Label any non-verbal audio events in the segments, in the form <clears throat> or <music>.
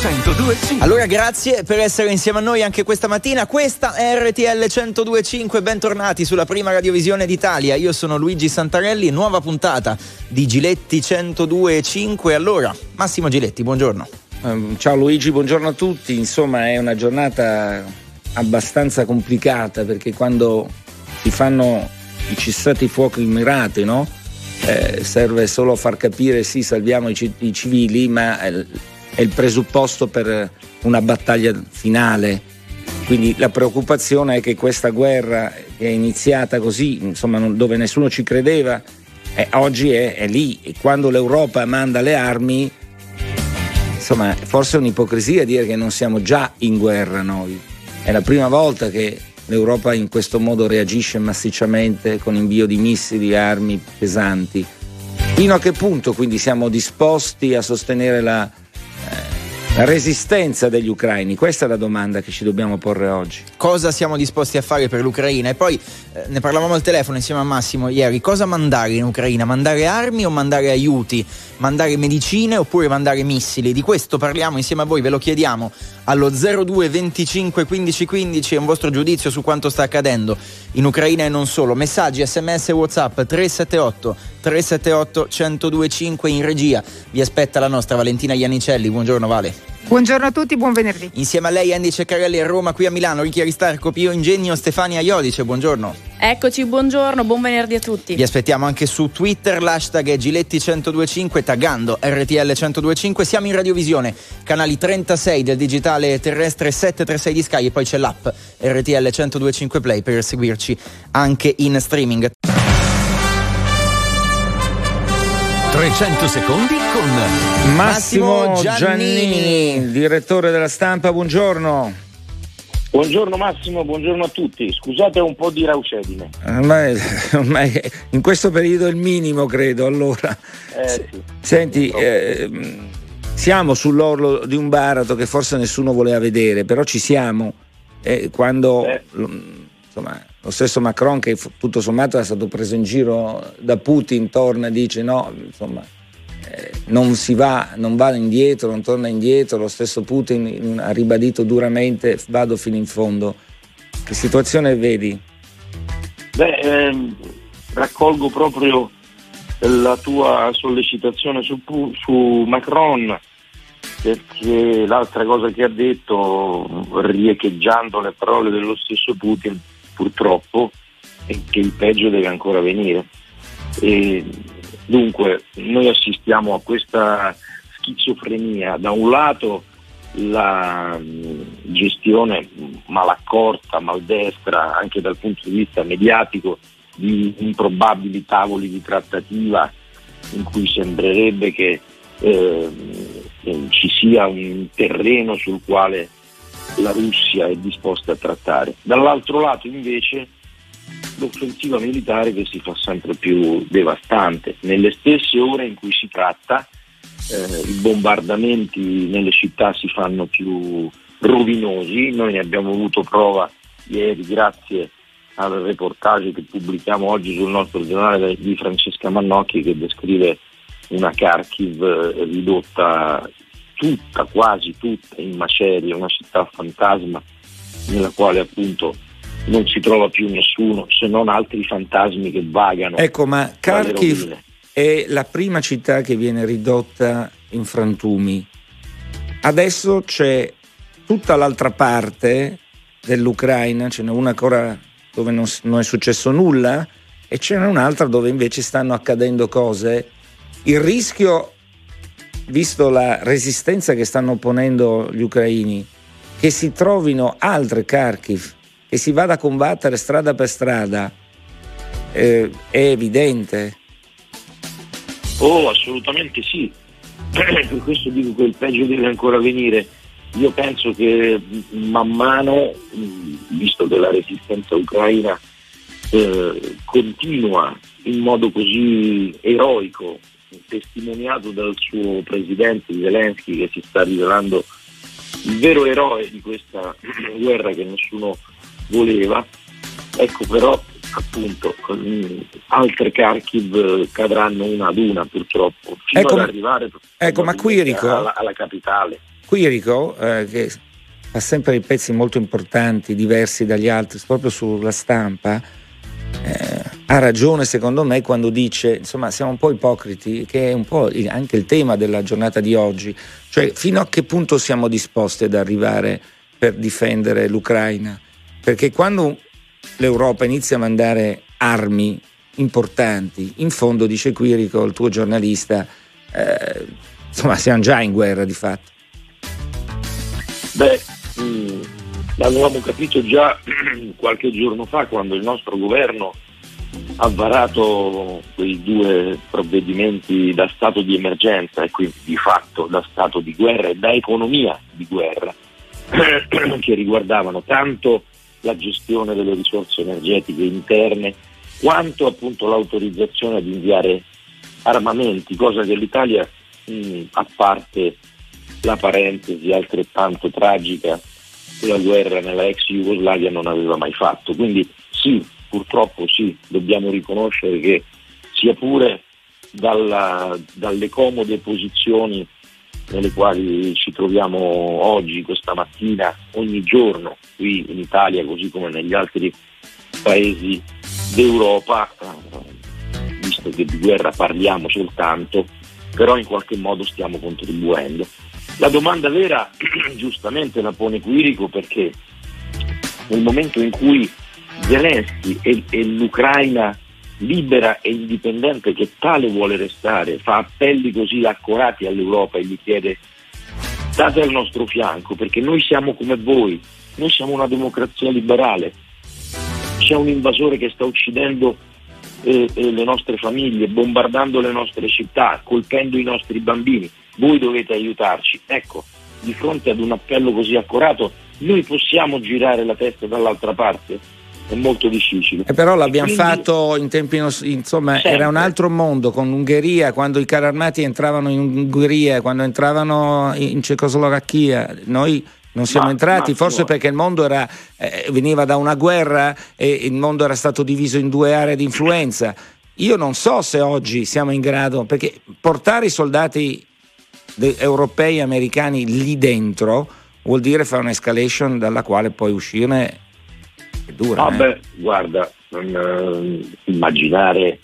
1025. Allora grazie per essere insieme a noi anche questa mattina. Questa è RTL 1025, bentornati sulla prima radiovisione d'Italia. Io sono Luigi Santarelli, nuova puntata di Giletti 1025. Allora, Massimo Giletti, buongiorno. Um, ciao Luigi, buongiorno a tutti. Insomma, è una giornata abbastanza complicata perché quando si fanno i cessati fuoco mirati, no? Eh, serve solo far capire sì, salviamo i, c- i civili, ma è, è il presupposto per una battaglia finale. Quindi la preoccupazione è che questa guerra che è iniziata così, insomma, non, dove nessuno ci credeva, eh, oggi è, è, lì. E quando l'Europa manda le armi, insomma, forse è un'ipocrisia dire che non siamo già in guerra noi. È la prima volta che l'Europa in questo modo reagisce massicciamente con invio di missili e armi pesanti. Fino a che punto quindi siamo disposti a sostenere la, resistenza degli ucraini? Questa è la domanda che ci dobbiamo porre oggi. Cosa siamo disposti a fare per l'Ucraina? E poi eh, ne parlavamo al telefono insieme a Massimo ieri. Cosa mandare in Ucraina? Mandare armi o mandare aiuti? Mandare medicine oppure mandare missili? Di questo parliamo insieme a voi, ve lo chiediamo allo 02 25 15 15 è un vostro giudizio su quanto sta accadendo in Ucraina e non solo. Messaggi, sms e whatsapp 378 378 1025 in regia. Vi aspetta la nostra Valentina Iannicelli. Buongiorno Vale. Buongiorno a tutti, buon venerdì. Insieme a lei Andy Ceccarelli a Roma, qui a Milano, Ricchi Aristarco, Pio Ingegno, Stefania Iodice, buongiorno. Eccoci, buongiorno, buon venerdì a tutti. Vi aspettiamo anche su Twitter, l'hashtag Giletti1025, taggando RTL1025. Siamo in radiovisione, canali 36 del digitale terrestre 736 di Sky e poi c'è l'app RTL1025 Play per seguirci anche in streaming. 300 secondi con Massimo, Giannini. Direttore della stampa, buongiorno. Buongiorno Massimo, buongiorno a tutti. Scusate un po' di raucedine. Ormai, ormai <laughs> in questo periodo è il minimo, credo. Allora, Eh, sì. senti, eh, siamo sull'orlo di un baratro che forse nessuno voleva vedere, però ci siamo. Eh, quando Eh. Insomma, lo stesso Macron, che tutto sommato è stato preso in giro da Putin, torna e dice no, insomma. eh, Non si va, non va indietro, non torna indietro. Lo stesso Putin in- ha ribadito duramente: vado fino in fondo. Che situazione vedi? Beh, ehm, raccolgo proprio la tua sollecitazione su, su Macron perché l'altra cosa che ha detto, riecheggiando le parole dello stesso Putin, purtroppo, è che il peggio deve ancora venire. E dunque, noi assistiamo a questa schizofrenia. Da un lato la mh, gestione malaccorta, maldestra, anche dal punto di vista mediatico, di improbabili tavoli di trattativa in cui sembrerebbe che eh, ci sia un terreno sul quale la Russia è disposta a trattare. Dall'altro lato invece l'offensiva militare che si fa sempre più devastante. Nelle stesse ore in cui si tratta eh, i bombardamenti nelle città si fanno più rovinosi, noi ne abbiamo avuto prova ieri grazie al reportage che pubblichiamo oggi sul nostro giornale di Francesca Mannocchi che descrive una Kharkiv eh, ridotta tutta, quasi tutta in macerie, una città fantasma nella quale appunto non si trova più nessuno se non altri fantasmi che vagano. Ecco, ma Kharkiv è la prima città che viene ridotta in frantumi. Adesso c'è tutta l'altra parte dell'Ucraina, ce n'è una ancora dove non, non è successo nulla e ce n'è un'altra dove invece stanno accadendo cose. Il rischio, visto la resistenza che stanno ponendo gli ucraini, che si trovino altre Kharkiv, che si vada a combattere strada per strada, eh, è evidente. Oh, assolutamente sì. <clears throat> per questo dico che il peggio deve ancora venire. Io penso che man mano, mh, visto che la resistenza ucraina eh, continua in modo così eroico, testimoniato dal suo presidente Zelensky che si sta rivelando il vero eroe di questa <clears throat> guerra che nessuno voleva, ecco però appunto con altre Kharkiv eh, cadranno una ad una purtroppo fino Ecco, ad arrivare ecco, ma qui, Enrico- alla, alla capitale. Quirico, eh, che fa sempre dei pezzi molto importanti, diversi dagli altri, proprio sulla stampa, eh, ha ragione secondo me quando dice, insomma siamo un po' ipocriti, che è un po' anche il tema della giornata di oggi, cioè fino a che punto siamo disposti ad arrivare per difendere l'Ucraina? Perché quando l'Europa inizia a mandare armi importanti, in fondo dice Quirico, il tuo giornalista, eh, insomma siamo già in guerra di fatto. Beh, mh, mm, l'avevamo capito già <clears throat> qualche giorno fa quando il nostro governo ha varato quei due provvedimenti da stato di emergenza e quindi di fatto da stato di guerra e da economia di guerra <clears throat> che riguardavano tanto la gestione delle risorse energetiche interne quanto appunto l'autorizzazione ad inviare armamenti, cosa che l'Italia, mh, a parte la parentesi altrettanto tragica della guerra nella ex Jugoslavia, non aveva mai fatto. Quindi sì, purtroppo sì, dobbiamo riconoscere che sia pure dalla, dalle comode posizioni nelle quali ci troviamo oggi, questa mattina, ogni giorno qui in Italia, così come negli altri paesi d'Europa, eh, visto che di guerra parliamo soltanto, però in qualche modo stiamo contribuendo. La domanda vera <clears throat> giustamente la pone Quirico perché nel momento in cui Zelensky e, e l'Ucraina libera e indipendente che tale vuole restare, fa appelli così accorati all'Europa e gli chiede state al nostro fianco perché noi siamo come voi, noi siamo una democrazia liberale, c'è un invasore che sta uccidendo eh, eh, le nostre famiglie, bombardando le nostre città, colpendo i nostri bambini, voi dovete aiutarci. Ecco, di fronte ad un appello così accorato, noi possiamo girare la testa dall'altra parte? È molto difficile. E però l'abbiamo quindi, fatto in tempi, insomma, sempre. era un altro mondo con l'Ungheria, quando i carri armati entravano in Ungheria, quando entravano in Cecoslovacchia, noi non siamo ma, entrati, forse perché il mondo era, eh, veniva da una guerra e il mondo era stato diviso in due aree di influenza. Io non so se oggi siamo in grado, perché portare i soldati de- europei e americani lì dentro vuol dire fare un'escalation dalla quale poi uscirne è dura. Vabbè, eh? guarda, non, uh, immaginare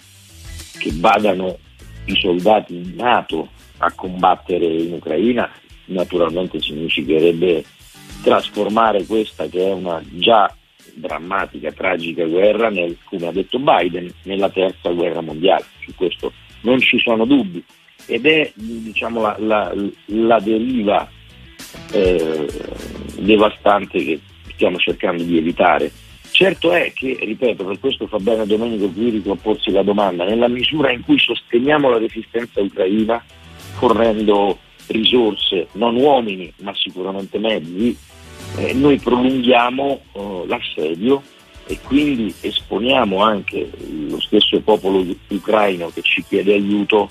che vadano i soldati NATO a combattere in Ucraina naturalmente significherebbe trasformare questa che è una già drammatica, tragica guerra, nel, come ha detto Biden, nella terza guerra mondiale. Su questo non ci sono dubbi. Ed è diciamo, la, la, la, deriva eh, devastante che stiamo cercando di evitare. Certo è che, ripeto, per questo fa bene Domenico Quirico a porsi la domanda, nella misura in cui sosteniamo la resistenza ucraina, fornendo risorse, non uomini, ma sicuramente mezzi, eh, noi prolunghiamo eh, l'assedio e quindi esponiamo anche lo stesso popolo ucraino che ci chiede aiuto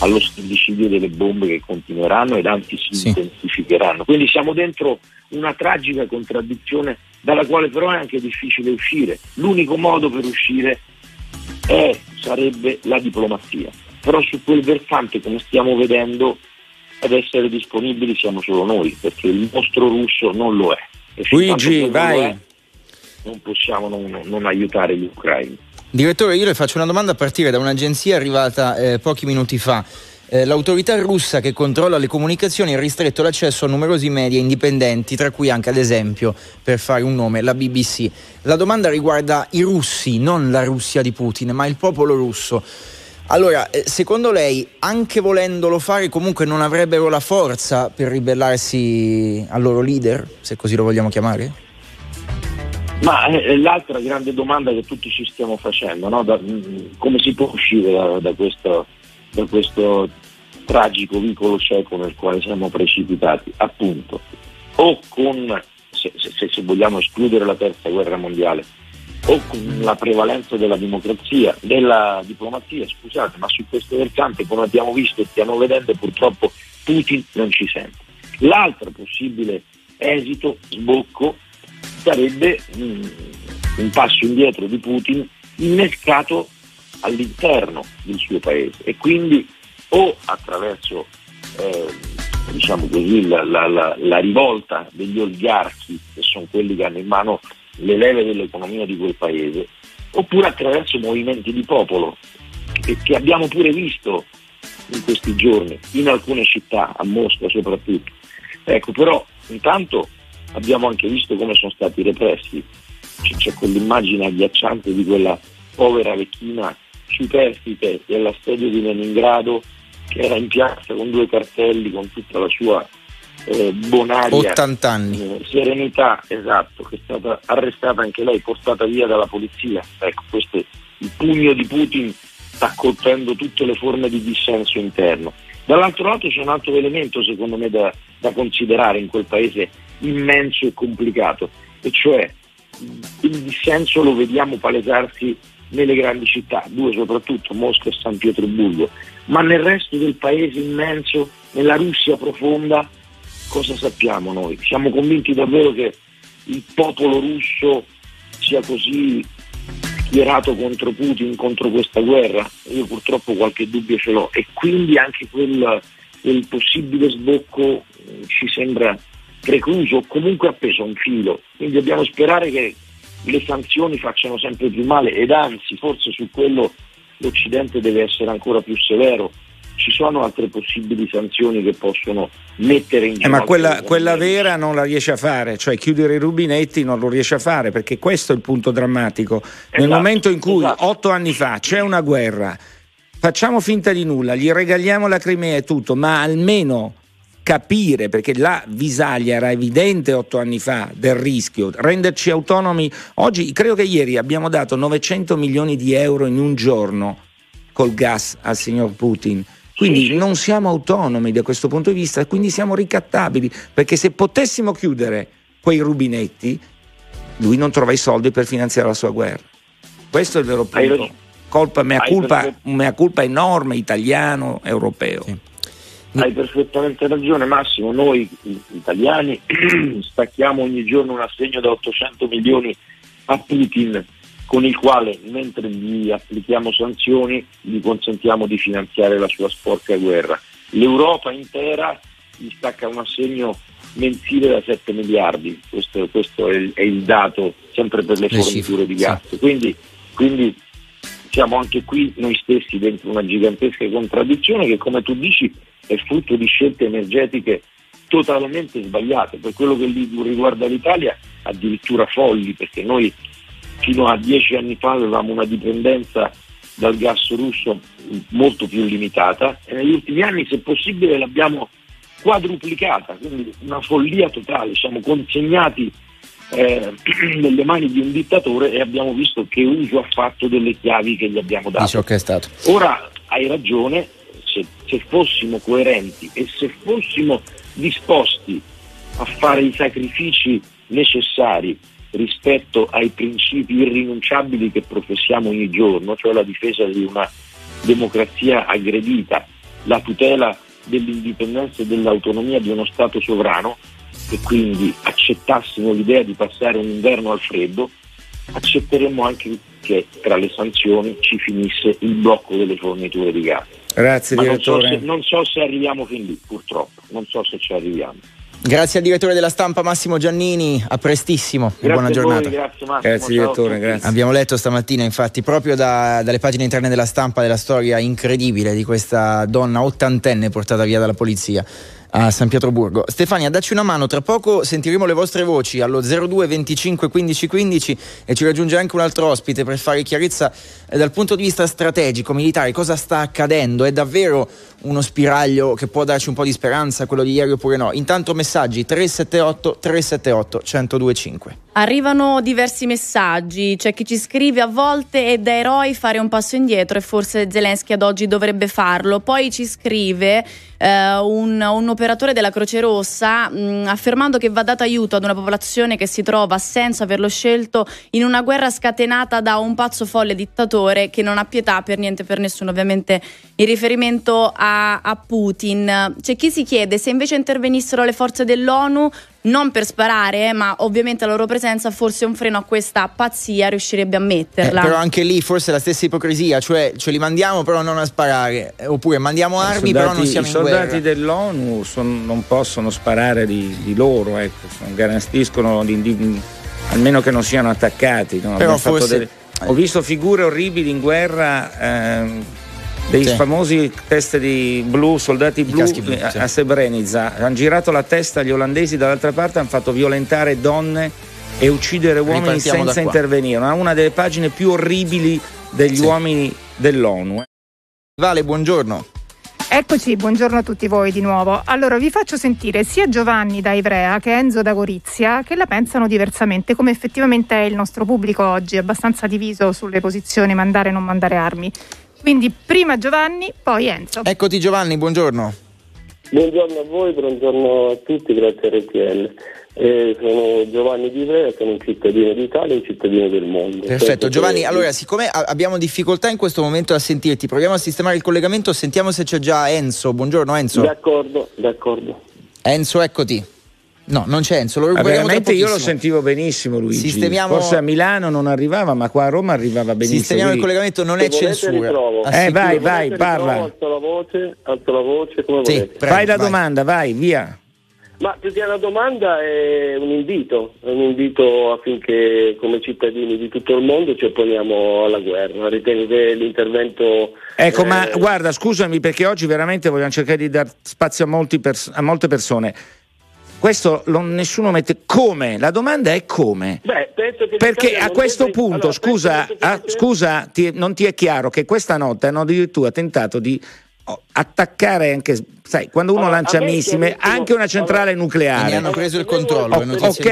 allo stillicidio delle bombe che continueranno ed anzi si sì. intensificheranno. Quindi siamo dentro una tragica contraddizione dalla quale però è anche difficile uscire. L'unico modo per uscire è, sarebbe la diplomazia. Però su quel versante, come stiamo vedendo, ad essere disponibili siamo solo noi, perché il nostro russo non lo è. Luigi, vai. È, non possiamo non, non, aiutare gli ucraini. Direttore, io le faccio una domanda a partire da un'agenzia arrivata eh, pochi minuti fa. Eh, l'autorità russa che controlla le comunicazioni ha ristretto l'accesso a numerosi media indipendenti, tra cui anche ad esempio, per fare un nome, la BBC. La domanda riguarda i russi, non la Russia di Putin, ma il popolo russo. Allora, eh, secondo lei, anche volendolo fare, comunque non avrebbero la forza per ribellarsi al loro leader, se così lo vogliamo chiamare? Ma è l'altra grande domanda che tutti ci stiamo facendo, no? da, mm, come si può uscire da, da, questo, da, questo, tragico vicolo cieco nel quale siamo precipitati? Appunto, o con, se, se, se vogliamo escludere la terza guerra mondiale, o con la prevalenza della democrazia, della diplomazia, scusate, ma su questo versante, come abbiamo visto e stiamo vedendo, purtroppo Putin non ci sente. L'altro possibile esito, sbocco, sarebbe mm, un passo indietro di Putin innescato all'interno del suo paese e quindi o attraverso eh, diciamo così, la, la, la, la rivolta degli oligarchi, che sono quelli che hanno in mano le leve dell'economia di quel paese, oppure attraverso movimenti di popolo, che, che abbiamo pure visto in questi giorni, in alcune città, a Mosca soprattutto. Ecco, però intanto abbiamo anche visto come sono stati repressi. C'è, c'è quell'immagine agghiacciante di quella povera vecchina superstite dell'assedio di Leningrado che era in piazza con due cartelli con tutta la sua eh, bonaria 80 anni. Eh, serenità, esatto, che è stata arrestata anche lei, portata via dalla polizia. Ecco, questo il pugno di Putin sta colpendo tutte le forme di dissenso interno. Dall'altro lato c'è un altro elemento secondo me da, da considerare in quel paese immenso e complicato, e cioè il dissenso lo vediamo palesarsi nelle grandi città, due soprattutto, Mosca e San Pietroburgo, ma nel resto del paese immenso, nella Russia profonda, cosa sappiamo noi? Siamo convinti davvero che il popolo russo sia così schierato contro Putin, contro questa guerra? Io purtroppo qualche dubbio ce l'ho e quindi anche quel, quel possibile sbocco eh, ci sembra precluso o comunque appeso a un filo. Quindi dobbiamo sperare che le sanzioni facciano sempre più male ed anzi forse su quello l'Occidente deve essere ancora più severo. Ci sono altre possibili sanzioni che possono mettere in giro. Eh, ma quella, quella, vera non la riesce a fare, cioè chiudere i rubinetti non lo riesce a fare perché questo è il punto drammatico. Nel esatto, momento in cui esatto. otto anni fa c'è una guerra, facciamo finta di nulla, gli regaliamo la Crimea e tutto, ma almeno capire, perché la visaglia era evidente otto anni fa del rischio, renderci autonomi. Oggi, credo che ieri abbiamo dato 900 milioni di euro in un giorno col gas al signor Putin. Quindi Sì, sì. non siamo autonomi da questo punto di vista, quindi siamo ricattabili, perché se potessimo chiudere quei rubinetti, lui non trova i soldi per finanziare la sua guerra. Questo è il vero punto. Colpa, mea, culpa, mea culpa enorme, italiano, europeo. Hai perfettamente ragione Massimo, noi italiani <clears throat> stacchiamo ogni giorno un assegno da 800 milioni a Putin con il quale mentre gli applichiamo sanzioni gli consentiamo di finanziare la sua sporca guerra. L'Europa intera gli stacca un assegno mensile da 7 miliardi, questo, questo è, il, è il dato sempre per le forniture di gas. Quindi, quindi siamo anche qui noi stessi dentro una gigantesca contraddizione che come tu dici è frutto di scelte energetiche totalmente sbagliate. Per quello che riguarda l'Italia addirittura folli, perché noi fino a dieci anni fa avevamo una dipendenza dal gas russo molto più limitata e negli ultimi anni se possibile l'abbiamo quadruplicata, quindi una follia totale, siamo consegnati eh, <clears throat> nelle mani di un dittatore e abbiamo visto che uso ha fatto delle chiavi che gli abbiamo dato. Ora hai ragione, se, fossimo coerenti e se fossimo disposti a fare i sacrifici necessari rispetto ai principi irrinunciabili che professiamo ogni giorno, cioè la difesa di una democrazia aggredita, la tutela dell'indipendenza e dell'autonomia di uno Stato sovrano e quindi accettassimo l'idea di passare un inverno al freddo, accetteremmo anche che tra le sanzioni ci finisse il blocco delle forniture di gas. Grazie Ma non so, direttore. se, non so se arriviamo fin lì, purtroppo, non so se ci arriviamo. Grazie al direttore della stampa Massimo Giannini, a prestissimo e Grazie buona a voi, giornata. grazie Massimo. Grazie direttore, grazie. Abbiamo letto stamattina, infatti, proprio da- dalle pagine interne della stampa della storia incredibile di questa donna ottantenne portata via dalla polizia a San Pietroburgo. Stefania, dacci una mano, tra poco sentiremo le vostre voci allo 02 25 15 15 e ci raggiunge anche un altro ospite per fare chiarezza eh, dal punto di vista strategico, militare, cosa sta accadendo? È davvero uno spiraglio che può darci un po' di speranza, quello di ieri oppure no? Intanto messaggi 378 378 1025. Arrivano diversi messaggi, c'è chi ci scrive a volte è da eroi fare un passo indietro e forse Zelensky ad oggi dovrebbe farlo, poi ci scrive eh, un, un operatore della Croce Rossa mh, affermando che va dato aiuto ad una popolazione che si trova senza averlo scelto in una guerra scatenata da un pazzo folle dittatore che non ha pietà per niente per nessuno, ovviamente in riferimento a, a Putin. C'è chi si chiede se invece intervenissero le forze dell'ONU non per sparare, ma ovviamente la loro presenza forse un freno a questa pazzia riuscirebbe a metterla. Eh, però anche lì forse la stessa ipocrisia, cioè ce li mandiamo però non a sparare, eh, oppure mandiamo armi soldati, però non siamo I in soldati guerra. dell'ONU son- non possono sparare di, di loro, ecco, son- garantiscono di- di- almeno che non siano attaccati. no? Però Abbiamo fatto forse- delle- ho visto figure orribili in guerra. ehm, dei Sì. famosi teste di blu, soldati blu, caschi blu, a, sì. a Srebrenica. Hanno girato la testa agli olandesi dall'altra parte, hanno fatto violentare donne e uccidere uomini Ripartiamo senza intervenire. Una, una delle pagine più orribili degli Sì. uomini dell'ONU. eh. Vale, buongiorno. Eccoci, buongiorno a tutti voi di nuovo. Allora, vi faccio sentire sia Giovanni da Ivrea che Enzo da Gorizia che la pensano diversamente, come effettivamente è il nostro pubblico oggi, abbastanza diviso sulle posizioni mandare e non mandare armi. Quindi prima Giovanni, poi Enzo. Eccoti Giovanni, buongiorno. Buongiorno a voi, buongiorno a tutti, grazie a RTL. Eh, sono Giovanni Di Ivrea, sono un cittadino d'Italia e un cittadino del mondo. Perfetto, Penso Giovanni, che- allora siccome a- abbiamo difficoltà in questo momento a sentirti, proviamo a sistemare il collegamento, sentiamo se c'è già Enzo. Buongiorno Enzo. D'accordo, d'accordo. Enzo, eccoti. No, non c'è Enzo, lo tra veramente io lo sentivo benissimo Luigi. Sistemiamo- Forse a Milano non arrivava, ma qua a Roma arrivava benissimo. Sistemiamo il collegamento, non Se è censura. Ah, Eh, vai, vai, parla. Alzo la voce, alzo la voce, come Sì, volete. prego, Fai la vai. domanda, vai, via. Ma più che una domanda è un invito, è un invito affinché come cittadini di tutto il mondo ci opponiamo alla guerra. Ritengo che l'intervento... Ecco, eh, ma guarda, scusami perché oggi veramente vogliamo cercare di dar spazio a, molti pers- a molte persone. Questo lo- nessuno mette come, la domanda è come. Beh, penso che Perché a questo deve- punto, allora, scusa, ah, scusa ti- non ti è chiaro che questa notte hanno addirittura tentato di attaccare anche, sai, quando uno Allora, lancia chiarissimo- anche una centrale ne nucleare. hanno preso il controllo. Oh, ok.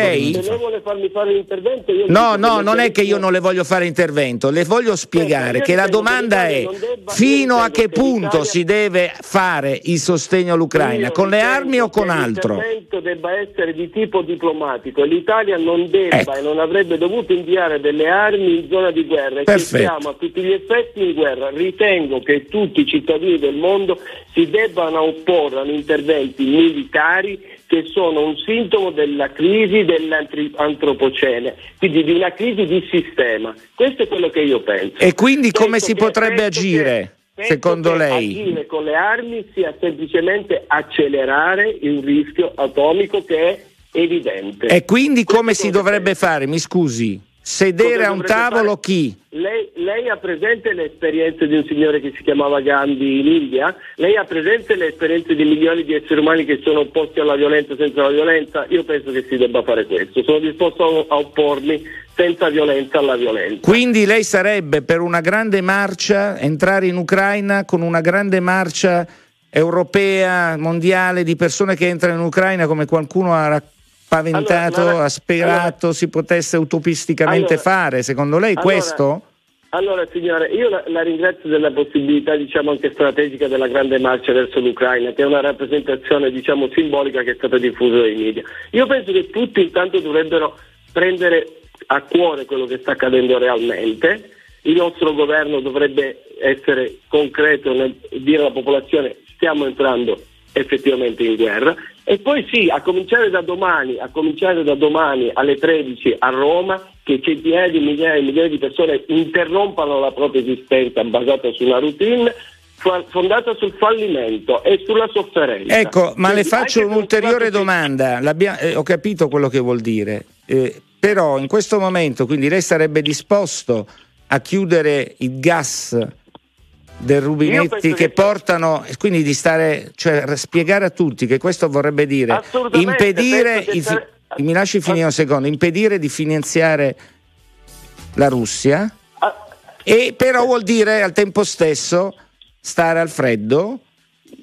Se vuole farmi fare l'intervento, io No, no, non è che io non le voglio fare intervento, le voglio spiegare che la domanda è fino a che punto si deve fare il sostegno all'Ucraina, con le armi o con che altro? L'intervento debba essere di tipo diplomatico e l'Italia non debba Ecco. e non avrebbe dovuto inviare delle armi in zona di guerra e Perfetto. che siamo a tutti gli effetti in guerra. Ritengo che tutti i cittadini del mondo si debbano opporre a interventi militari che sono un sintomo della crisi dell'antropocene, quindi di una crisi di sistema. Questo è quello che io penso. E quindi come Penso si che- potrebbe agire, che- secondo lei? Agire con le armi sia semplicemente accelerare il rischio atomico che è evidente. E quindi Questo come è si dovrebbe penso. fare? Mi scusi, sedere a un tavolo fare- chi? Lei, lei ha presente le esperienze di un signore che si chiamava Gandhi in India? Lei ha presente le esperienze di milioni di esseri umani che sono opposti alla violenza senza la violenza? Io penso che si debba fare questo. Sono disposto a, oppormi senza violenza alla violenza. Quindi lei sarebbe per una grande marcia, entrare in Ucraina con una grande marcia europea, mondiale di persone che entrano in Ucraina come qualcuno ha ra- paventato, Allora, ha sperato allora- si potesse utopisticamente Allora- fare. Secondo lei questo? Allora signore, io la, la ringrazio della possibilità diciamo anche strategica della grande marcia verso l'Ucraina, che è una rappresentazione diciamo simbolica che è stata diffusa dai media. Io penso che tutti intanto dovrebbero prendere a cuore quello che sta accadendo realmente, il nostro governo dovrebbe essere concreto nel dire alla popolazione stiamo entrando effettivamente in guerra e poi sì, a cominciare da domani, a cominciare da domani alle 13 a Roma, che centinaia di migliaia e migliaia di persone interrompano la propria esistenza basata su una routine fondata sul fallimento e sulla sofferenza. Ecco, ma le Quindi faccio anche per un'ulteriore domanda. Eh, ho capito quello che vuol dire, eh, però in questo momento, quindi lei sarebbe disposto a chiudere il gas del rubinetti che portano, quindi di stare, cioè spiegare a tutti che questo vorrebbe dire impedire, fi- sare- mi lasci finire un secondo, impedire di finanziare la Russia, Ah, e però vuol dire al tempo stesso stare al freddo,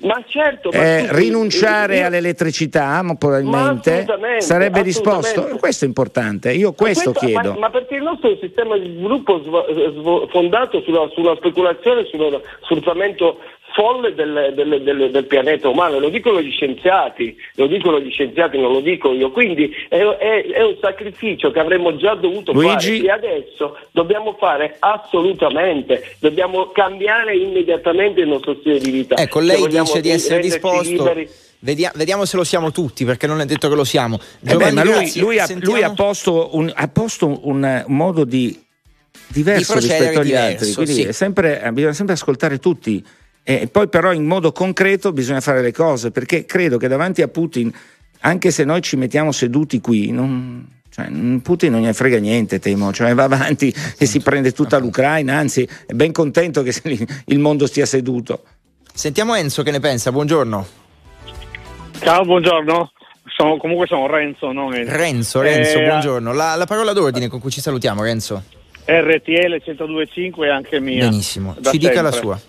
ma certo, ma eh, scusi, rinunciare io- all'elettricità, ma probabilmente assolutamente, sarebbe disposto. Questo è importante, io questo, chiedo. Ma, ma perché il nostro sistema di sviluppo svo- svo- fondato sulla, sulla speculazione, sullo sfruttamento folle del, del- del- del pianeta umano, lo dicono gli scienziati, lo dicono gli scienziati, non lo dico io, quindi è, è- è un sacrificio che avremmo già dovuto Luigi? fare e adesso dobbiamo fare assolutamente, dobbiamo cambiare immediatamente il nostro stile di vita. Ecco, lei dice di essere disposto. liberi Vedia- vediamo se lo siamo tutti, perché non è detto che lo siamo. Eh beh, ma lui, grazie. lui ha, Sentiamo- lui ha posto un, ha posto un, un modo di diverso Di rispetto agli diverso, altri, quindi sì. è sempre- eh, bisogna sempre ascoltare tutti. E poi però in modo concreto bisogna fare le cose, perché credo che davanti a Putin, anche se noi ci mettiamo seduti qui, non, cioè, Putin non ne frega niente, temo, cioè va avanti e si prende tutta l'Ucraina, anzi è ben contento che il mondo stia seduto. Sentiamo Enzo che ne pensa, buongiorno. Ciao, buongiorno. Sono- comunque sono Renzo, non Enzo. Renzo, Renzo, Eh, buongiorno. La, la parola d'ordine con cui ci salutiamo, Renzo. RTL 1025 è anche mia. Benissimo, ci dica la sempre. sua.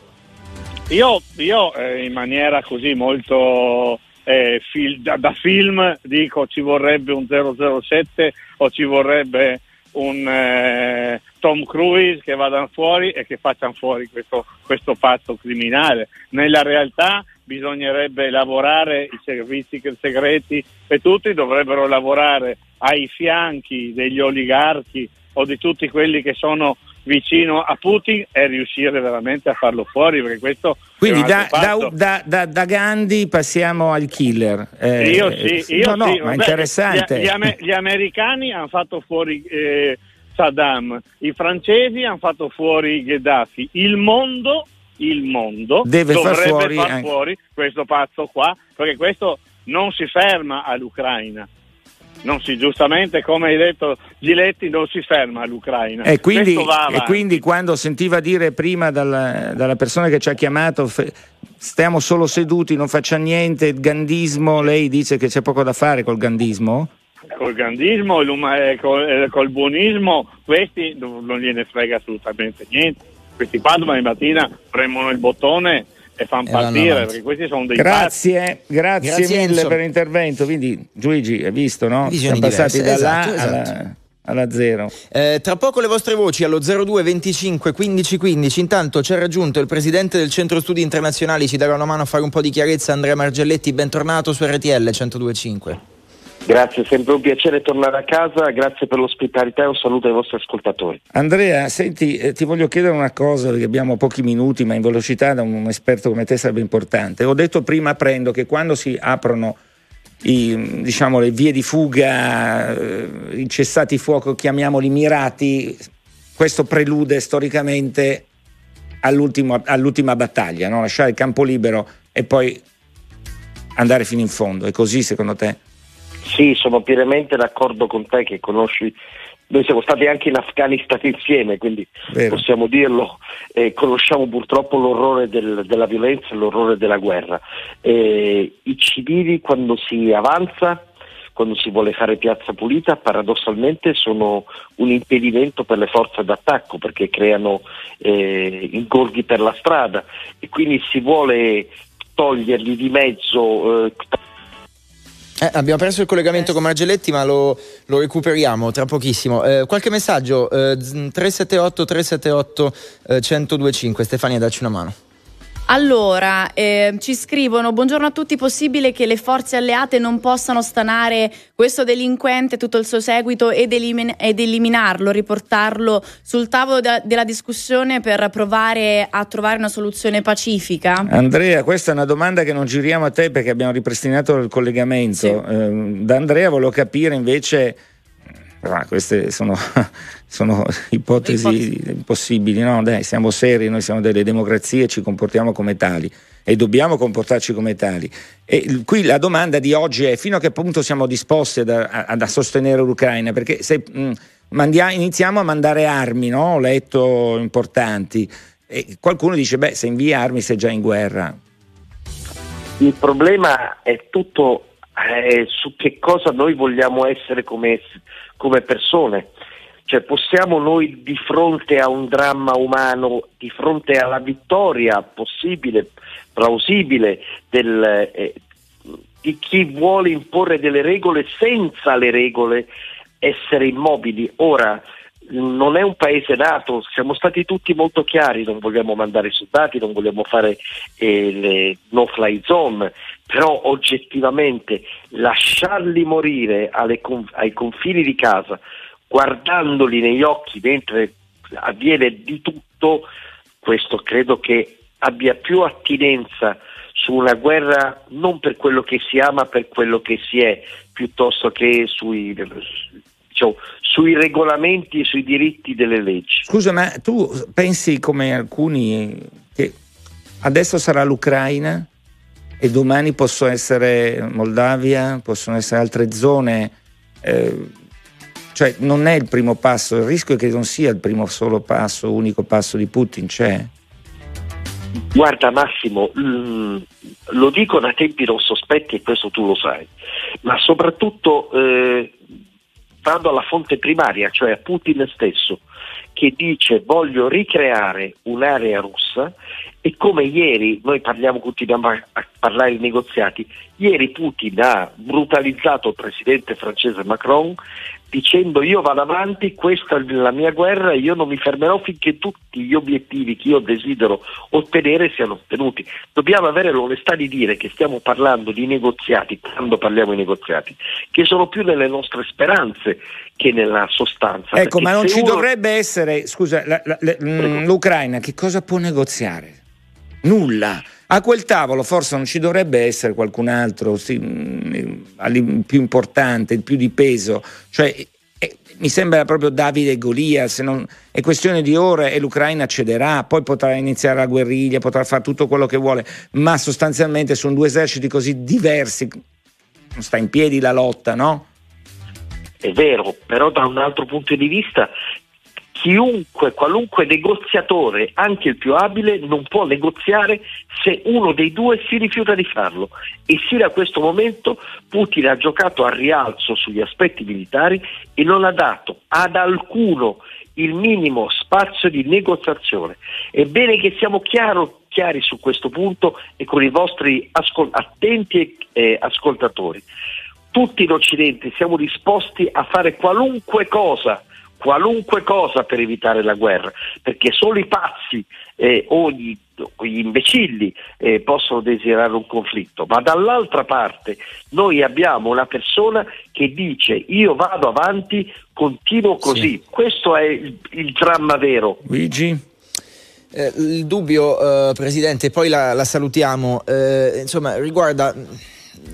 Io, io, eh, in maniera così molto eh, fil- da, da film dico ci vorrebbe un 007 o ci vorrebbe un eh, Tom Cruise che vadano fuori e che facciano fuori questo, questo pazzo criminale. Nella realtà bisognerebbe lavorare, i servizi segreti e tutti dovrebbero lavorare ai fianchi degli oligarchi o di tutti quelli che sono vicino a Putin e riuscire veramente a farlo fuori perché questo Quindi è da, da- da- da- Gandhi passiamo al killer. Eh, io sì, io no, no, sì. ma è Beh, interessante. Gli, gli ame- gli americani hanno fatto fuori eh, Saddam, i francesi hanno fatto fuori Gheddafi, il mondo, il mondo Deve far fuori far fuori questo pazzo qua, perché questo non si ferma all'Ucraina. Non si, giustamente, come hai detto Giletti, non si ferma all'Ucraina. E quindi, e quindi quando sentiva dire prima dalla, dalla persona che ci ha chiamato fe- stiamo solo seduti, non facciamo niente, il gandismo, lei dice che c'è poco da fare col gandismo? col gandismo e eh, col, eh, col buonismo, questi non, non gliene frega assolutamente niente. Questi qua domani mattina premono il bottone e fanno partire, perché questi sono dei pazzi. Grazie, grazie, Grazie, mille Enzo. per l'intervento. Quindi Luigi, hai visto, no? Visioni Siamo passati diverse, da là esatto, esatto. alla, alla zero. Eh, tra poco le vostre voci allo 02 25 15 15. Intanto ci ha raggiunto il presidente del Centro Studi Internazionali, ci darà una mano a fare un po' di chiarezza. Andrea Margelletti, bentornato su RTL 1025. Grazie, sempre un piacere tornare a casa, grazie per l'ospitalità e un saluto ai vostri ascoltatori. Andrea, senti, eh, ti voglio chiedere una cosa perché abbiamo pochi minuti, ma in velocità da un esperto come te sarebbe importante. Ho detto prima, apprendo che quando si aprono i, diciamo, le vie di fuga, eh, i cessati fuoco, chiamiamoli mirati, questo prelude storicamente all'ultima battaglia, no? lasciare il campo libero e poi andare fino in fondo. È così secondo te? Sì, sono pienamente d'accordo con te che conosci, noi siamo stati anche in Afghanistan insieme, quindi Vero. possiamo dirlo, eh, conosciamo purtroppo l'orrore del- della violenza e l'orrore della guerra. Eh, I civili quando si avanza, quando si vuole fare piazza pulita, paradossalmente sono un impedimento per le forze d'attacco perché creano eh, ingorghi per la strada e quindi si vuole toglierli di mezzo. Eh, abbiamo perso il collegamento con Margelletti, ma lo, lo recuperiamo tra pochissimo. Eh, qualche messaggio? Eh, z- 378 378 eh, 1025. Stefania, dacci una mano. Allora, eh, ci scrivono: Buongiorno a tutti. Possibile che le forze alleate non possano stanare questo delinquente, tutto il suo seguito ed, elimin- ed eliminarlo, riportarlo sul tavolo da- della discussione per provare a trovare una soluzione pacifica? Andrea, questa è una domanda che non giriamo a te perché abbiamo ripristinato il collegamento. Eh, da Andrea volevo capire invece, ma queste sono, <laughs> sono ipotesi Ipotesi. impossibili, no? Dai, siamo seri, noi siamo delle democrazie e ci comportiamo come tali e dobbiamo comportarci come tali. E qui la domanda di oggi è fino a che punto siamo disposti ad, a- ad- a sostenere l'Ucraina? Perché se mh, mandia- iniziamo a mandare armi, no? ho letto importanti, e qualcuno dice, beh, se invia armi sei già in guerra. Il problema è tutto eh, su che cosa noi vogliamo essere come, come persone. Cioè possiamo noi di fronte a un dramma umano, di fronte alla vittoria possibile, plausibile del, eh, di chi vuole imporre delle regole senza le regole essere immobili. Ora non è un paese nato, siamo stati tutti molto chiari, non vogliamo mandare soldati, non vogliamo fare eh, le no-fly zone, però oggettivamente lasciarli morire alle ai confini di casa, guardandoli negli occhi mentre avviene di tutto, questo credo che abbia più attinenza su una guerra non per quello che si ha ma per quello che si è, piuttosto che sui, diciamo, sui regolamenti e sui diritti delle leggi. Scusa, ma tu pensi come alcuni che adesso sarà l'Ucraina e domani possono essere Moldavia, possono essere altre zone? Eh, cioè non è il primo passo, il rischio è che non sia il primo solo passo, unico passo di Putin, c'è? Guarda Massimo, mm, lo dico da tempi non sospetti e questo tu lo sai, ma soprattutto eh, vado alla fonte primaria, cioè a Putin stesso, che dice voglio ricreare un'area russa e come ieri, noi parliamo, continuiamo a, parlare di negoziati, ieri Putin ha brutalizzato il presidente francese Macron dicendo io vado avanti, questa è la mia guerra e io non mi fermerò finché tutti gli obiettivi che io desidero ottenere siano ottenuti. Dobbiamo avere l'onestà di dire che stiamo parlando di negoziati, quando parliamo di negoziati, che sono più nelle nostre speranze che nella sostanza. Ecco, ma non ci uno... dovrebbe essere, scusa, la, la, la, mm, l'Ucraina che cosa può negoziare? Nulla. A quel tavolo forse non ci dovrebbe essere qualcun altro sì, mm, più importante, più di peso. Cioè, eh, mi sembra proprio Davide e Golia, se non, è questione di ore e l'Ucraina cederà, poi potrà iniziare la guerriglia, potrà fare tutto quello che vuole, ma sostanzialmente sono due eserciti così diversi, non sta in piedi la lotta, no? È vero, però da un altro punto di vista chiunque, qualunque negoziatore, anche il più abile, non può negoziare se uno dei due si rifiuta di farlo. E sino a questo momento Putin ha giocato a rialzo sugli aspetti militari e non ha dato ad alcuno il minimo spazio di negoziazione. È bene che siamo chiaro, chiari su questo punto e con i vostri ascol- attenti eh, ascoltatori. Tutti in Occidente siamo disposti a fare qualunque cosa qualunque cosa per evitare la guerra, perché solo i pazzi eh, o gli, gli imbecilli eh, possono desiderare un conflitto, ma dall'altra parte noi abbiamo una persona che dice io vado avanti, continuo così, sì. questo è il, il dramma vero. Luigi? Eh, il dubbio, eh, Presidente, poi la, la salutiamo, eh, insomma, riguarda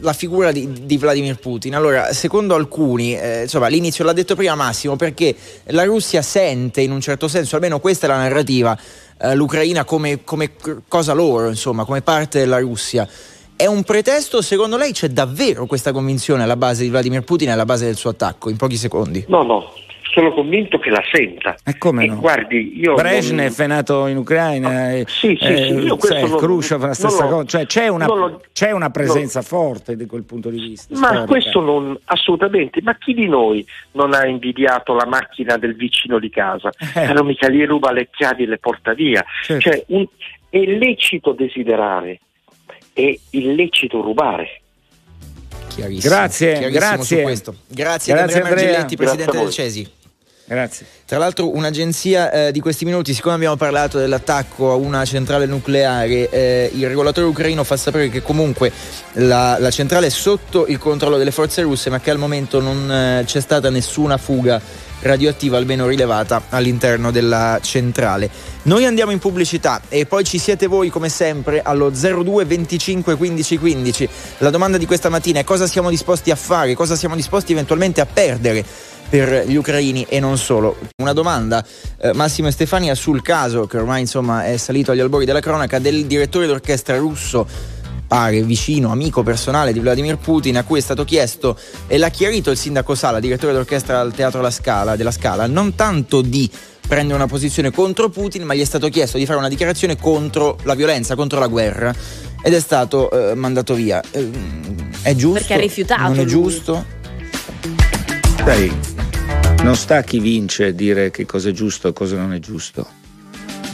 la figura di, di, Vladimir Putin. Allora, secondo alcuni, eh, insomma, l'inizio l'ha detto prima Massimo, perché la Russia sente in un certo senso, almeno questa è la narrativa, eh, l'Ucraina come, come cosa loro, insomma, come parte della Russia. È un pretesto, secondo lei c'è davvero questa convinzione alla base di Vladimir Putin e alla base del suo attacco? In pochi secondi. No, no, sono convinto che la senta. E come no? guardi, io Brezhnev non... è nato in Ucraina, oh, sì, sì, eh, sì, io cioè, non, Khrushchev la stessa cosa, cioè, c'è, una, lo, c'è una presenza forte di quel punto di vista. Ma storica. questo non, assolutamente, ma chi di noi non ha invidiato la macchina del vicino di casa? <laughs> Eh. non mica gli ruba le chiavi e le porta via. Certo. Cioè, un, è lecito desiderare, è illecito rubare. Grazie, grazie. Grazie, grazie ad Andrea Margelletti, presidente del CESI. Grazie. Tra l'altro un'agenzia eh, di questi minuti, siccome abbiamo parlato dell'attacco a una centrale nucleare, eh, il regolatore ucraino fa sapere che comunque la, la, centrale è sotto il controllo delle forze russe, ma che al momento non eh, c'è stata nessuna fuga radioattiva almeno rilevata all'interno della centrale. Noi andiamo in pubblicità e poi ci siete voi come sempre allo 02 25 15 15. La domanda di questa mattina è cosa siamo disposti a fare, cosa siamo disposti eventualmente a perdere per gli ucraini e non solo. Una domanda, eh, Massimo e Stefania, sul caso che ormai insomma è salito agli albori della cronaca del direttore d'orchestra russo pare vicino, amico personale di Vladimir Putin, a cui è stato chiesto e l'ha chiarito il sindaco Sala, direttore d'orchestra al Teatro La Scala, della Scala, non tanto di prendere una posizione contro Putin, ma gli è stato chiesto di fare una dichiarazione contro la violenza, contro la guerra ed è stato eh, mandato via. Eh, è giusto? Perché ha rifiutato. Non è giusto? Dai, non sta a chi vince dire che cosa è giusto e cosa non è giusto.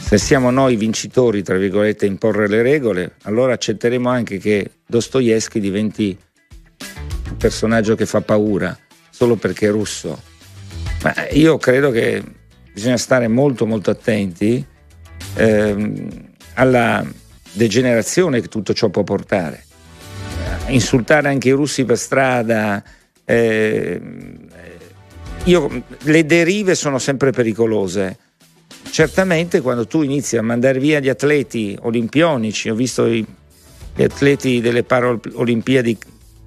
Se siamo noi vincitori, tra virgolette, a imporre le regole, allora accetteremo anche che Dostoevsky diventi un personaggio che fa paura solo perché è russo. Ma io credo che bisogna stare molto molto attenti ehm, alla degenerazione che tutto ciò può portare. Insultare anche i russi per strada, eh, io, le derive sono sempre pericolose. Certamente quando tu inizi a mandare via gli atleti olimpionici, ho visto i gli atleti delle Paralimpiadi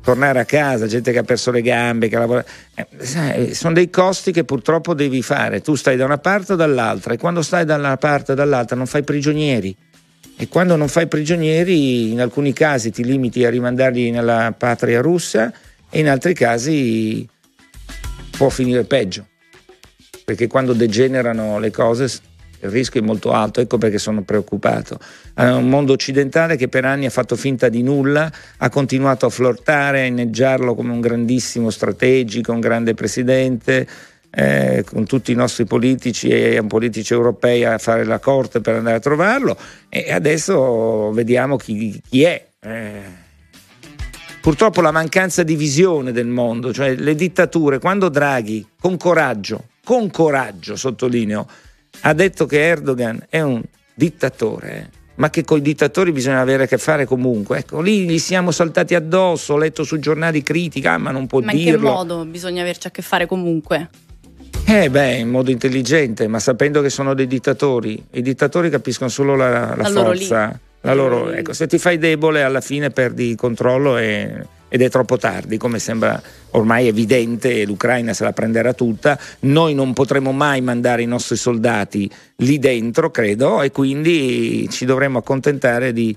tornare a casa, gente che ha perso le gambe, che lavora. Eh, sono dei costi che purtroppo devi fare. Tu stai da una parte o dall'altra e quando stai da una parte o dall'altra non fai prigionieri. E quando non fai prigionieri, in alcuni casi ti limiti a rimandarli nella patria russa e in altri casi può finire peggio. Perché quando degenerano le cose il rischio è molto alto, ecco perché sono preoccupato. È un mondo occidentale che per anni ha fatto finta di nulla, ha continuato a flirtare, a inneggiarlo come un grandissimo strategico, un grande presidente, eh, con tutti i nostri politici e politici europei a fare la corte per andare a trovarlo e adesso vediamo chi, chi è. Eh. Purtroppo la mancanza di visione del mondo, cioè le dittature, quando Draghi con coraggio, con coraggio sottolineo, ha detto che Erdogan è un dittatore, eh, ma che con i dittatori bisogna avere a che fare comunque. Ecco, lì gli siamo saltati addosso, ho letto sui giornali critica, ah, ma non può ma dirlo. Ma in che modo bisogna averci a che fare comunque? Eh beh, in modo intelligente, ma sapendo che sono dei dittatori. I dittatori capiscono solo la, la, la forza. La loro, ecco, se ti fai debole alla fine perdi il controllo e ed è troppo tardi, come sembra ormai evidente, l'Ucraina se la prenderà tutta, noi non potremo mai mandare i nostri soldati lì dentro, credo, e quindi ci dovremo accontentare di,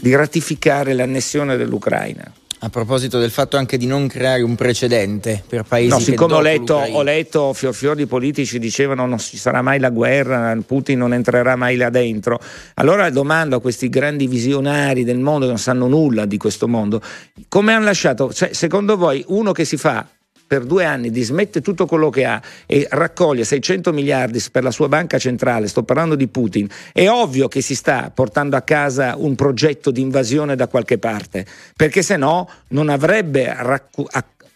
di ratificare l'annessione dell'Ucraina. A proposito del fatto anche di non creare un precedente per paesi no, siccome ho letto, ho letto fior fior di politici dicevano non ci sarà mai la guerra, Putin non entrerà mai là dentro. Allora domando a questi grandi visionari del mondo che non sanno nulla di questo mondo, come hanno lasciato, cioè, secondo voi uno che si fa per due anni dismette tutto quello che ha e raccoglie 600 miliardi per la sua banca centrale, sto parlando di Putin, è ovvio che si sta portando a casa un progetto di invasione da qualche parte, perché se no non avrebbe racco-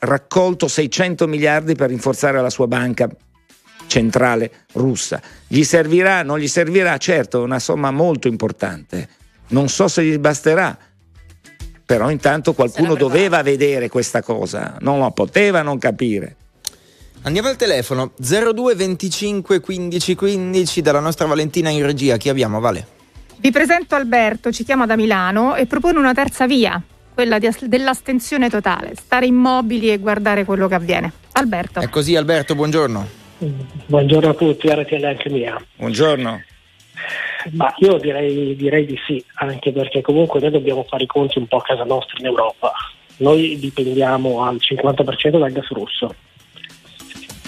raccolto 600 miliardi per rinforzare la sua banca centrale russa. Gli servirà, non gli servirà, certo, è una somma molto importante. Non so se gli basterà, però intanto qualcuno doveva vedere questa cosa, non la poteva non capire. Andiamo al telefono 02 25 15 15 dalla nostra Valentina in regia. Chi abbiamo, Vale? Vi presento Alberto, ci chiama da Milano e propone una terza via, quella di, dell'astensione totale, stare immobili e guardare quello che avviene. Alberto. È così Alberto, buongiorno. Buongiorno a tutti, RTL anche mia. Buongiorno. Ma io direi, direi, di sì, anche perché comunque noi dobbiamo fare i conti un po' a casa nostra in Europa. Noi dipendiamo al 50% dal gas russo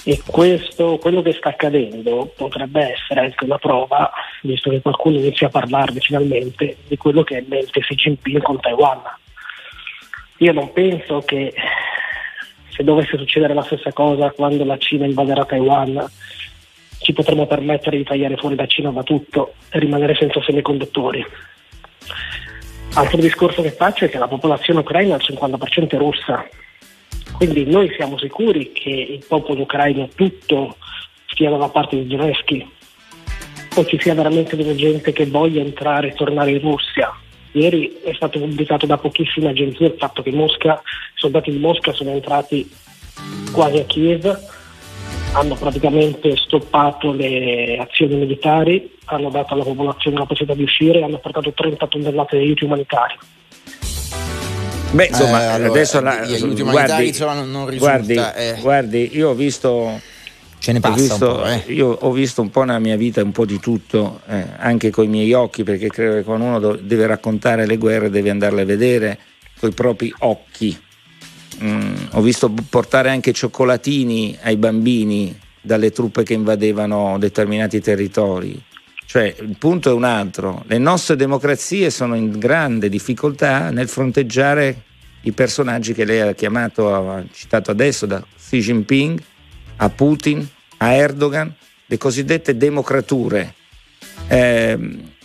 e questo, quello che sta accadendo potrebbe essere anche una prova, visto che qualcuno inizia a parlarne finalmente, di quello che è in mente Xi Jinping con Taiwan. Io non penso che se dovesse succedere la stessa cosa quando la Cina invaderà Taiwan ci potremmo permettere di tagliare fuori da Cina da tutto e rimanere senza semiconduttori. Altro discorso che faccio è che la popolazione ucraina al 50% è russa, quindi noi siamo sicuri che il popolo ucraino tutto stia dalla parte di Zelensky o ci sia veramente della gente che voglia entrare e tornare in Russia. Ieri è stato pubblicato da pochissime agenzie il fatto che Mosca, i soldati di Mosca sono entrati quasi a Kiev hanno praticamente stoppato le azioni militari, hanno dato alla popolazione la possibilità di uscire e hanno portato 30 tonnellate di aiuti umanitari. Beh, insomma, eh, allora, adesso la, gli aiuti umanitari insomma, non risulta, guardi, eh. guardi, io ho visto Ce ne passa visto, eh. Io ho visto un po' nella mia vita un po' di tutto, eh, anche con i miei occhi, perché credo che quando uno deve raccontare le guerre deve andarle a vedere con i propri occhi. Mm, ho visto portare anche cioccolatini ai bambini dalle truppe che invadevano determinati territori. Cioè, il punto è un altro. Le nostre democrazie sono in grande difficoltà nel fronteggiare i personaggi che lei ha chiamato, ha citato adesso, da Xi Jinping a Putin, a Erdogan, le cosiddette democrature. Eh,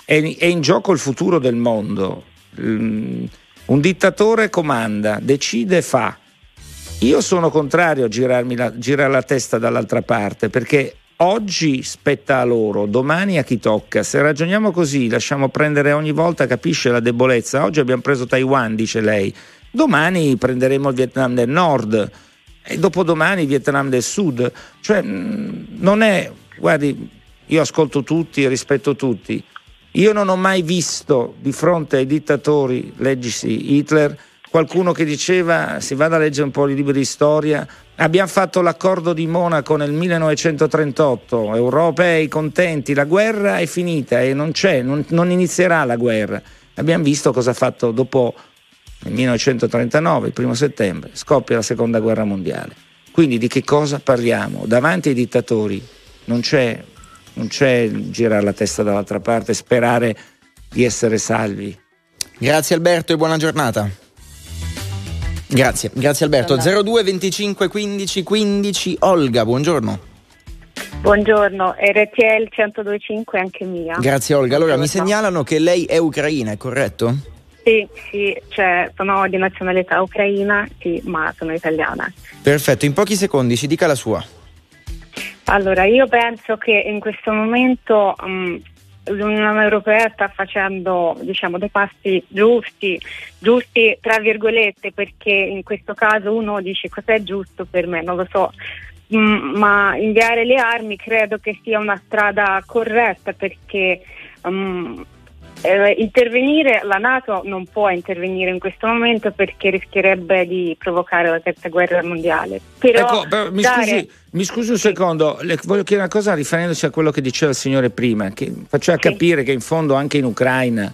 è, è in gioco il futuro del mondo. Mm, un dittatore comanda, decide fa. Io sono contrario a girarmi la, girare la testa dall'altra parte perché oggi spetta a loro, domani a chi tocca. Se ragioniamo così, lasciamo prendere ogni volta, capisce la debolezza. Oggi abbiamo preso Taiwan, dice lei. Domani prenderemo il Vietnam del Nord e dopodomani il Vietnam del Sud. Cioè, non è, guardi, io ascolto tutti e rispetto tutti, Io non ho mai visto di fronte ai dittatori, leggisi Hitler, qualcuno che diceva, si vada a leggere un po' i libri di storia, abbiamo fatto l'accordo di Monaco nel 1938, europei contenti, la guerra è finita e non c'è, non, non inizierà la guerra. Abbiamo visto cosa ha fatto dopo il 1939, il primo settembre, scoppia la seconda guerra mondiale. Quindi di che cosa parliamo? Davanti ai dittatori non c'è non c'è girare la testa dall'altra parte sperare di essere salvi. Grazie Alberto e buona giornata. Grazie, grazie Alberto. 02 25 15 15 Olga, buongiorno. Buongiorno, RTL 1025 anche mia. Grazie Olga. Allora mi segnalano che lei è ucraina, è corretto? Sì, sì, cioè sono di nazionalità ucraina, sì, ma sono italiana. Perfetto, in pochi secondi ci dica la sua. Allora, io penso che in questo momento um, l'Unione Europea sta facendo diciamo, dei passi giusti, giusti tra virgolette, perché in questo caso uno dice cos'è giusto per me, non lo so, mm, ma inviare le armi credo che sia una strada corretta perché um, eh, intervenire, la Nato non può intervenire in questo momento perché rischierebbe di provocare la terza guerra mondiale. Però, ecco, però mi, dare... scusi, mi, scusi, un secondo, le voglio chiedere una cosa riferendosi a quello che diceva il signore prima, che faceva sì. capire che in fondo anche in Ucraina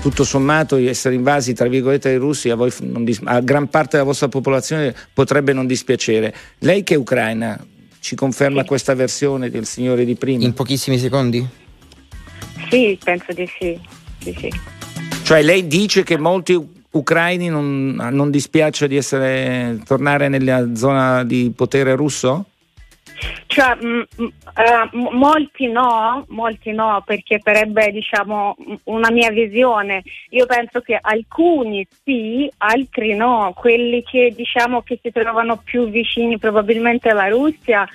tutto sommato essere invasi tra virgolette dai russi a, voi dis- a gran parte della vostra popolazione potrebbe non dispiacere. Lei che è ucraina ci conferma sì. questa versione del signore di prima? In pochissimi secondi? Sì, penso di sì. sì, sì. Cioè lei dice che molti ucraini non, non dispiace di essere, tornare nella zona di potere russo? Cioè, m- m- uh, molti no, molti no, perché sarebbe diciamo una mia visione. Io penso che alcuni sì, altri no. Quelli che diciamo che si trovano più vicini probabilmente alla Russia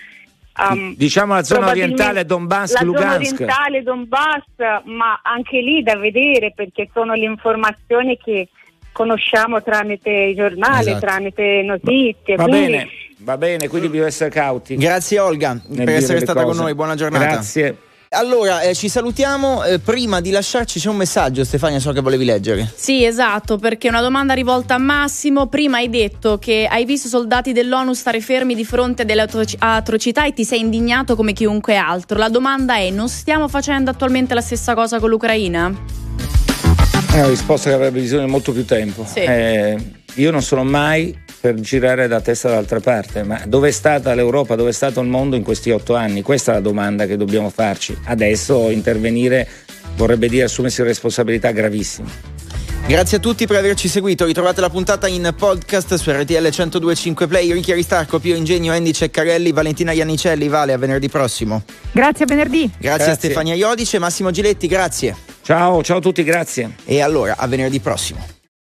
Um, diciamo la zona orientale Donbass, la Lugansk. zona orientale Donbass, ma anche lì da vedere perché sono le informazioni che conosciamo tramite i giornali, esatto. tramite notizie. Va, quindi... bene, va bene, quindi bisogna essere cauti. Grazie Olga per essere stata cose. con noi, buona giornata. Grazie. Allora, eh, ci salutiamo. Eh, prima di lasciarci c'è un messaggio, Stefania, so che volevi leggere. Sì, esatto, perché è una domanda rivolta a Massimo. Prima hai detto che hai visto soldati dell'ONU stare fermi di fronte a delle atrocità e ti sei indignato come chiunque altro. La domanda è, non stiamo facendo attualmente la stessa cosa con l'Ucraina? È una risposta che avrebbe bisogno di molto più tempo. Sì. Eh, io non sono mai per girare la testa dall'altra parte, ma dove è stata l'Europa, dove è stato il mondo in questi otto anni? Questa è la domanda che dobbiamo farci. Adesso intervenire vorrebbe dire assumersi responsabilità gravissime. Grazie a tutti per averci seguito. Ritrovate la puntata in podcast su RTL 1025 Play. Ricchi Aristarco, Pio Ingegno, Andy Ceccarelli, Valentina Iannicelli. Vale, a venerdì prossimo. Grazie a venerdì. Grazie, grazie. a Stefania Iodice, Massimo Giletti, grazie. Ciao, ciao a tutti, grazie. E allora, a venerdì prossimo.